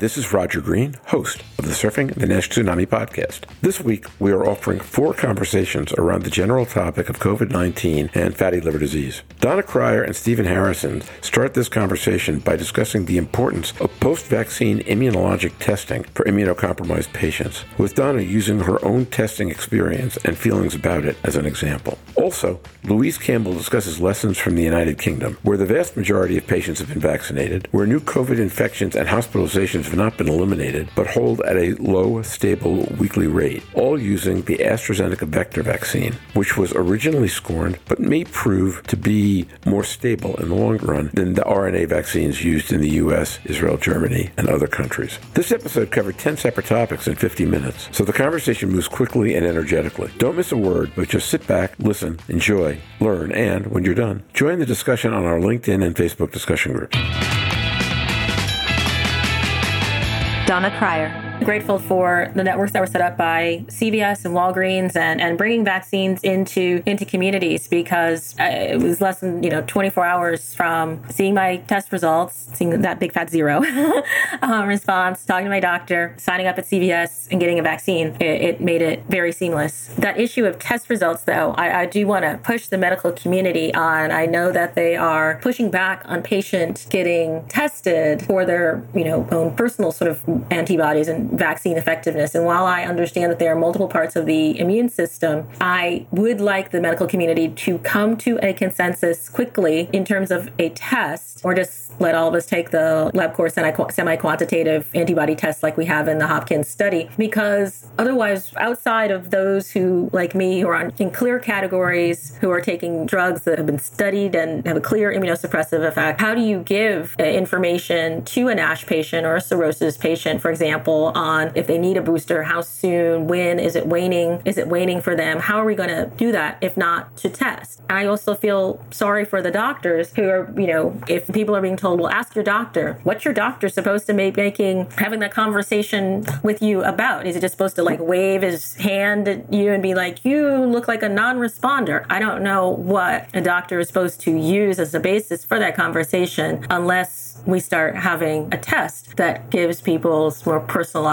this is Roger Green, host the Surfing the Nash Tsunami podcast. This week, we are offering four conversations around the general topic of COVID 19 and fatty liver disease. Donna Cryer and Stephen Harrison start this conversation by discussing the importance of post vaccine immunologic testing for immunocompromised patients, with Donna using her own testing experience and feelings about it as an example. Also, Louise Campbell discusses lessons from the United Kingdom, where the vast majority of patients have been vaccinated, where new COVID infections and hospitalizations have not been eliminated, but hold at a low, stable weekly rate, all using the AstraZeneca vector vaccine, which was originally scorned but may prove to be more stable in the long run than the RNA vaccines used in the US, Israel, Germany, and other countries. This episode covered 10 separate topics in 50 minutes, so the conversation moves quickly and energetically. Don't miss a word, but just sit back, listen, enjoy, learn, and when you're done, join the discussion on our LinkedIn and Facebook discussion groups. Donna Cryer grateful for the networks that were set up by CVS and Walgreens and, and bringing vaccines into into communities because uh, it was less than you know 24 hours from seeing my test results, seeing that big fat zero um, response, talking to my doctor, signing up at CVS, and getting a vaccine. It, it made it very seamless. That issue of test results, though, I, I do want to push the medical community on. I know that they are pushing back on patients getting tested for their you know own personal sort of antibodies and vaccine effectiveness. And while I understand that there are multiple parts of the immune system, I would like the medical community to come to a consensus quickly in terms of a test, or just let all of us take the lab LabCorp semi quantitative antibody test like we have in the Hopkins study, because otherwise, outside of those who, like me, who are in clear categories, who are taking drugs that have been studied and have a clear immunosuppressive effect, how do you give uh, information to an ASH patient or a cirrhosis patient, for example, on if they need a booster, how soon, when, is it waning? Is it waning for them? How are we going to do that if not to test? And I also feel sorry for the doctors who are, you know, if people are being told, well, ask your doctor. What's your doctor supposed to be making, having that conversation with you about? Is it just supposed to like wave his hand at you and be like, you look like a non responder? I don't know what a doctor is supposed to use as a basis for that conversation unless we start having a test that gives people more personalized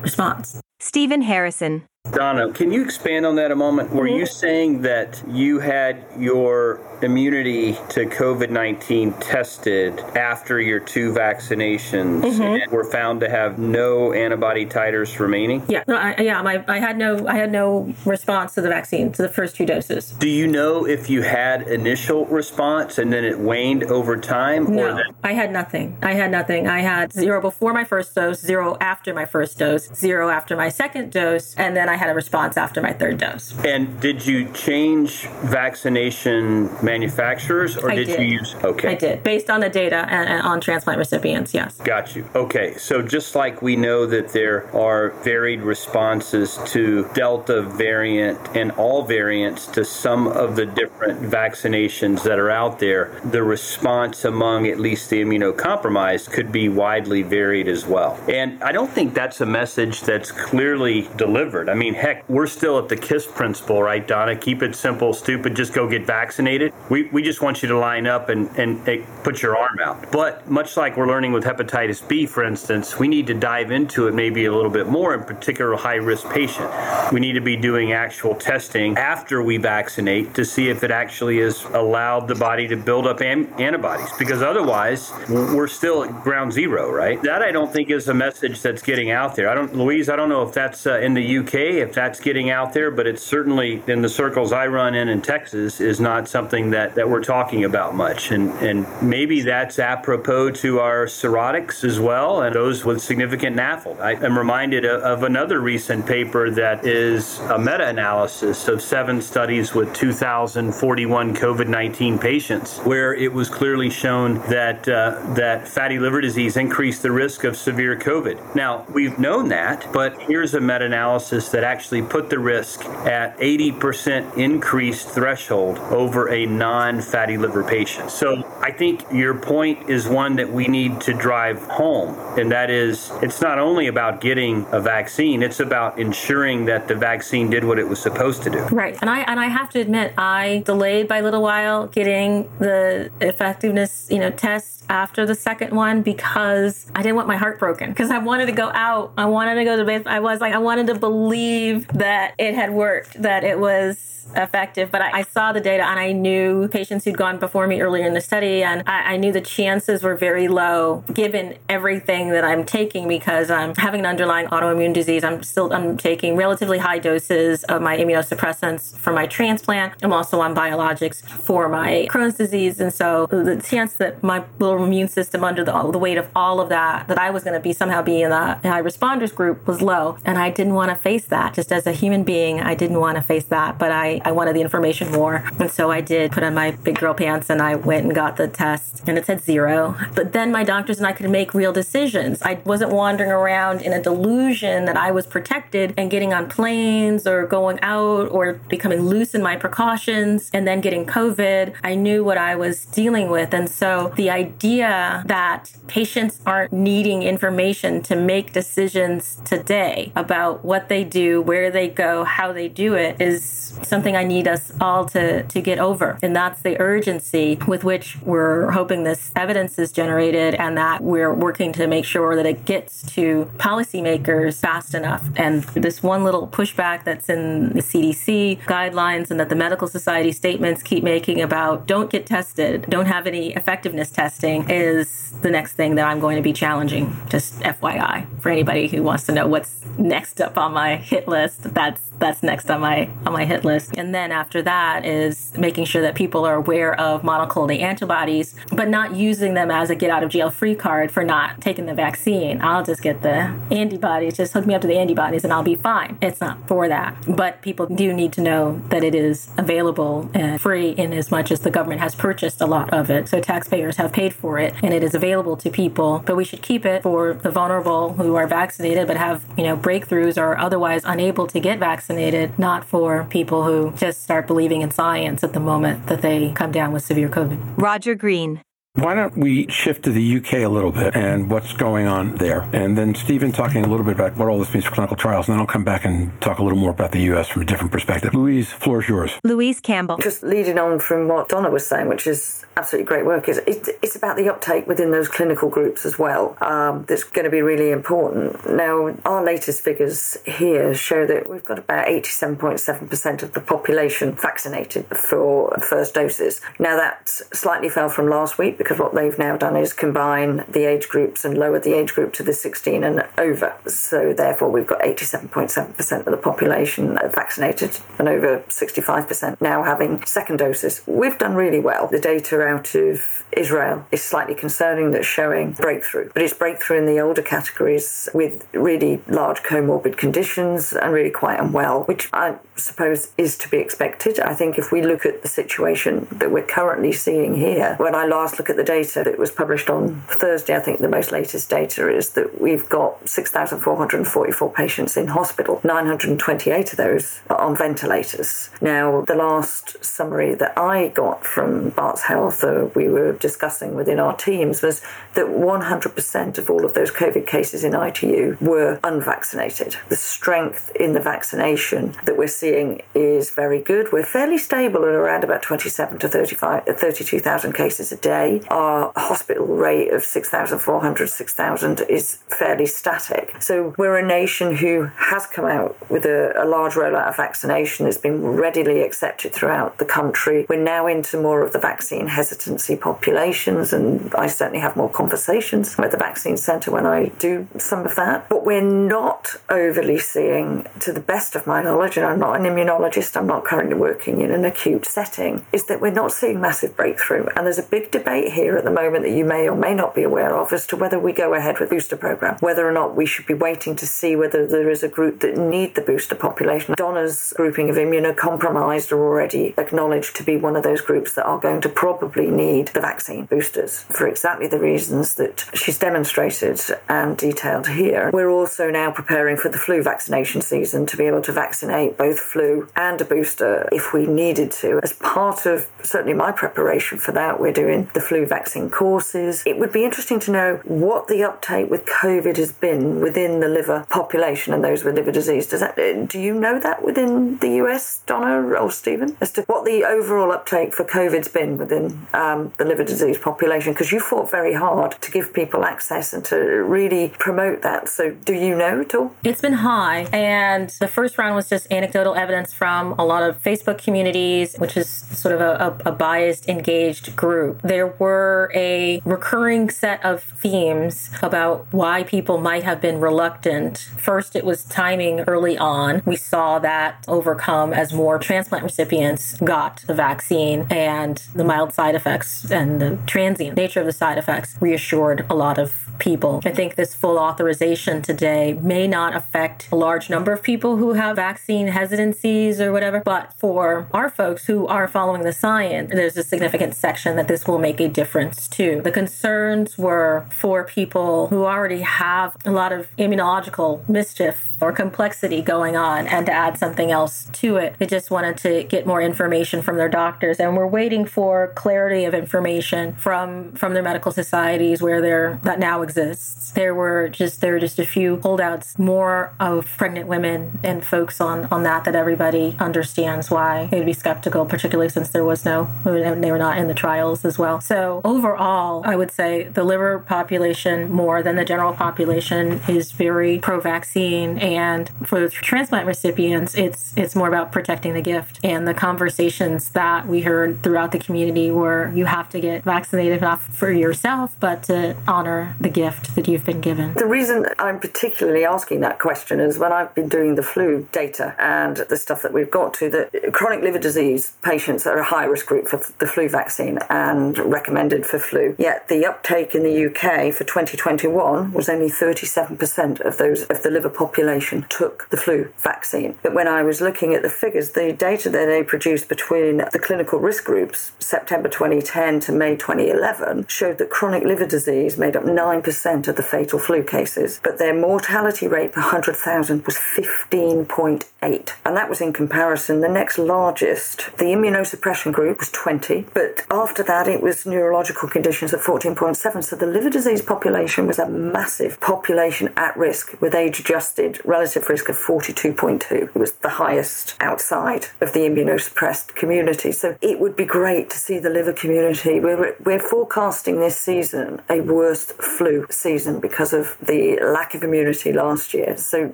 response. Stephen Harrison. Donna, can you expand on that a moment? Were mm-hmm. you saying that you had your immunity to COVID 19 tested after your two vaccinations mm-hmm. and were found to have no antibody titers remaining? Yeah, no, I, yeah, my, I had no, I had no response to the vaccine to the first two doses. Do you know if you had initial response and then it waned over time? No, that- I had nothing. I had nothing. I had zero before my first dose, zero after my first dose, zero after my second dose, and then I had a response after my third dose. And did you change vaccination? Manufacturers, or did, did, you use? Okay, I did based on the data and, and on transplant recipients. Yes. Got you. Okay, so just like we know that there are varied responses to Delta variant and all variants to some of the different vaccinations that are out there, the response among at least the immunocompromised could be widely varied as well. And I don't think that's a message that's clearly delivered. I mean, heck, we're still at the KISS principle, right, Donna? Keep it simple, stupid, just go get vaccinated. We, we just want you to line up and, and, put your arm out. But much like we're learning with hepatitis B, for instance, we need to dive into it maybe a little bit more, in particular, high risk patient. We need to be doing actual testing after we vaccinate to see if it actually has allowed the body to build up antibodies, because otherwise we're still at ground zero, right? That I don't think is a message that's getting out there. I don't, Louise, I don't know if that's uh, in the UK, if that's getting out there, but it's certainly in the circles I run in in Texas is not something something that, that we're talking about much. And, and maybe that's apropos to our cirrhotics as well and those with significant NAFLD. I am reminded of, another recent paper that is a meta analysis of seven studies with 2,041 COVID 19 patients, where it was clearly shown that, uh, that fatty liver disease increased the risk of severe COVID. Now, we've known that, but here's a meta analysis that actually put the risk at 80% increased threshold over a non fatty liver patients. So I think your point is one that we need to drive home, and that is it's not only about getting a vaccine, it's about ensuring that the vaccine did what it was supposed to do. Right. And I and I have to admit I delayed by a little while getting the effectiveness, you know, test after the second one because I didn't want my heart broken because I wanted to go out. I wanted to go to base. I was like I wanted to believe that it had worked, that it was effective. But I, I, saw the data and I knew patients who'd gone before me earlier in the study, and I, I, knew the chances were very low given everything that I'm taking because I'm having an underlying autoimmune disease. I'm still I'm taking relatively high doses of my immunosuppressants for my transplant. I'm also on biologics for my Crohn's disease, and so the chance that my little immune system under the, the weight of all of that that I was going to be somehow be in the high responders group was low, and I didn't want to face that. Just as a human being, I didn't want to face that, but I I wanted the information more. And so I did put on my big girl pants and I went and got the test and it said zero. But then my doctors and I could make real decisions. I wasn't wandering around in a delusion that I was protected and getting on planes or going out or becoming loose in my precautions and then getting COVID. I knew what I was dealing with. And so the idea that patients aren't needing information to make decisions today about what they do, where they go, how they do it is something I need us all to, to get over. And that's the urgency with which we're hoping this evidence is generated and that we're working to make sure that it gets to policymakers fast enough. And this one little pushback that's in the CDC guidelines and that the medical society statements keep making about don't get tested, don't have any effectiveness testing is the next thing that I'm going to be challenging. Just FYI for anybody who wants to know what's next up on my hit list. That's that's next on my on my hit list. And then after that is making sure that people are aware of monoclonal antibodies, but not using them as a get out of jail free card for not taking the vaccine. I'll just get the antibodies, just hook me up to the antibodies and I'll be fine. It's not for that. But people do need to know that it is available and free in as much as the government has purchased a lot of it. So taxpayers have paid for it and it is available to people, but we should keep it for the vulnerable who are vaccinated but have, you know, breakthroughs or otherwise unable to get vaccinated vaccinated, not for people who just start believing in science at the moment that they come down with severe COVID. Roger Green. Why don't we shift to the UK a little bit and what's going on there? And then Stephen talking a little bit about what all this means for clinical trials. And then I'll come back and talk a little more about the US from a different perspective. Louise, floor is yours. Louise Campbell. Just leading on from what Donna was saying, which is absolutely great work, is it's about the uptake within those clinical groups as well. Um, that's going to be really important. Now, our latest figures here show that we've got about 87.7% of the population vaccinated for first doses. Now, that slightly fell from last week because what they've now done is combine the age groups and lower the age group to the 16 and over. So therefore, we've got 87.7% of the population vaccinated and over 65% now having second doses. We've done really well. The data out of Israel is slightly concerning that's showing breakthrough, but it's breakthrough in the older categories with really large comorbid conditions and really quite unwell, which I suppose is to be expected. I think if we look at the situation that we're currently seeing here, when I last look at the data that was published on Thursday, I think the most latest data is that we've got 6,444 patients in hospital, 928 of those are on ventilators. Now, the last summary that I got from Barts Health, uh, we were discussing within our teams, was that 100% of all of those COVID cases in ITU were unvaccinated. The strength in the vaccination that we're seeing is very good. We're fairly stable at around about 27 to 35, 32,000 cases a day our hospital rate of 6,400, 6,000 is fairly static. So we're a nation who has come out with a, a large rollout of vaccination. It's been readily accepted throughout the country. We're now into more of the vaccine hesitancy populations, and I certainly have more conversations at the vaccine centre when I do some of that. But we're not overly seeing, to the best of my knowledge, and I'm not an immunologist, I'm not currently working in an acute setting, is that we're not seeing massive breakthrough. And there's a big debate debate here at the moment that you may or may not be aware of as to whether we go ahead with booster program, whether or not we should be waiting to see whether there is a group that need the booster population. Donna's grouping of immunocompromised are already acknowledged to be one of those groups that are going to probably need the vaccine boosters for exactly the reasons that she's demonstrated and detailed here. We're also now preparing for the flu vaccination season to be able to vaccinate both flu and a booster if we needed to. As part of certainly my preparation for that, we're doing the flu vaccine courses. It would be interesting to know what the uptake with COVID has been within the liver population and those with liver disease. Does that do you know that within the US, Donna or Stephen, as to what the overall uptake for COVID's been within um, the liver disease population? Because you fought very hard to give people access and to really promote that. So, do you know at all? It's been high, and the first round was just anecdotal evidence from a lot of Facebook communities, which is sort of a, a, a biased, engaged group. There were a recurring set of themes about why people might have been reluctant. First, it was timing early on. We saw that overcome as more transplant recipients got the vaccine, and the mild side effects and the transient nature of the side effects reassured a lot of people. I think this full authorization today may not affect a large number of people who have vaccine hesitancies or whatever, but for our folks who are following the science, there's a significant section that this will make a difference too. The concerns were for people who already have a lot of immunological mischief or complexity going on and to add something else to it. They just wanted to get more information from their doctors and we're waiting for clarity of information from from their medical societies where there that now exists. There were just there were just a few holdouts more of pregnant women and folks on on that that everybody understands why they'd be skeptical particularly since there was no they were not in the trials as well. So overall, I would say the liver population more than the general population is very pro vaccine and for the transplant recipients it's it's more about protecting the gift. And the conversations that we heard throughout the community were you have to get vaccinated not for yourself but to honor the gift that you've been given. The reason i'm particularly asking that question is when i've been doing the flu data and the stuff that we've got to that chronic liver disease patients are a high risk group for the flu vaccine and recommended for flu. Yet the uptake in the uk for 2021 was only 37% of those of the liver population took the flu vaccine. But when I was looking at the figures, the data that they produced between the clinical risk groups, September 2010 to May 2011, showed that chronic liver disease made up 9% of the fatal flu cases, but their mortality rate per 100,000 was 15.8. And that was in comparison. The next largest, the immunosuppression group, was 20, but after that it was neurological conditions at 14.7. So the liver disease population was a massive population at risk with age adjusted relative risk of 42.2. It was the highest outside of the immunosuppressed community. So it would be great to see the liver community. We're, we're forecasting this season a worst flu season because of the lack of immunity last year. So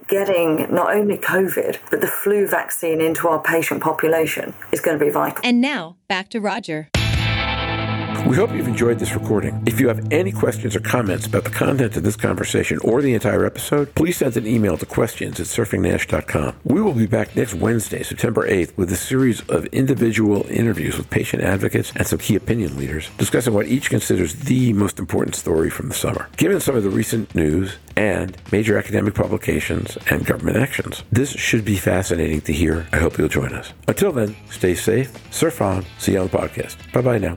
getting not only COVID, but the flu vaccine into our patient population is going to be vital. And now back to Roger. We hope you've enjoyed this recording. If you have any questions or comments about the content of this conversation or the entire episode, please send an email to questions at surfingnash.com. We will be back next Wednesday, September 8th, with a series of individual interviews with patient advocates and some key opinion leaders discussing what each considers the most important story from the summer. Given some of the recent news and major academic publications and government actions, this should be fascinating to hear. I hope you'll join us. Until then, stay safe, surf on, see you on the podcast. Bye bye now.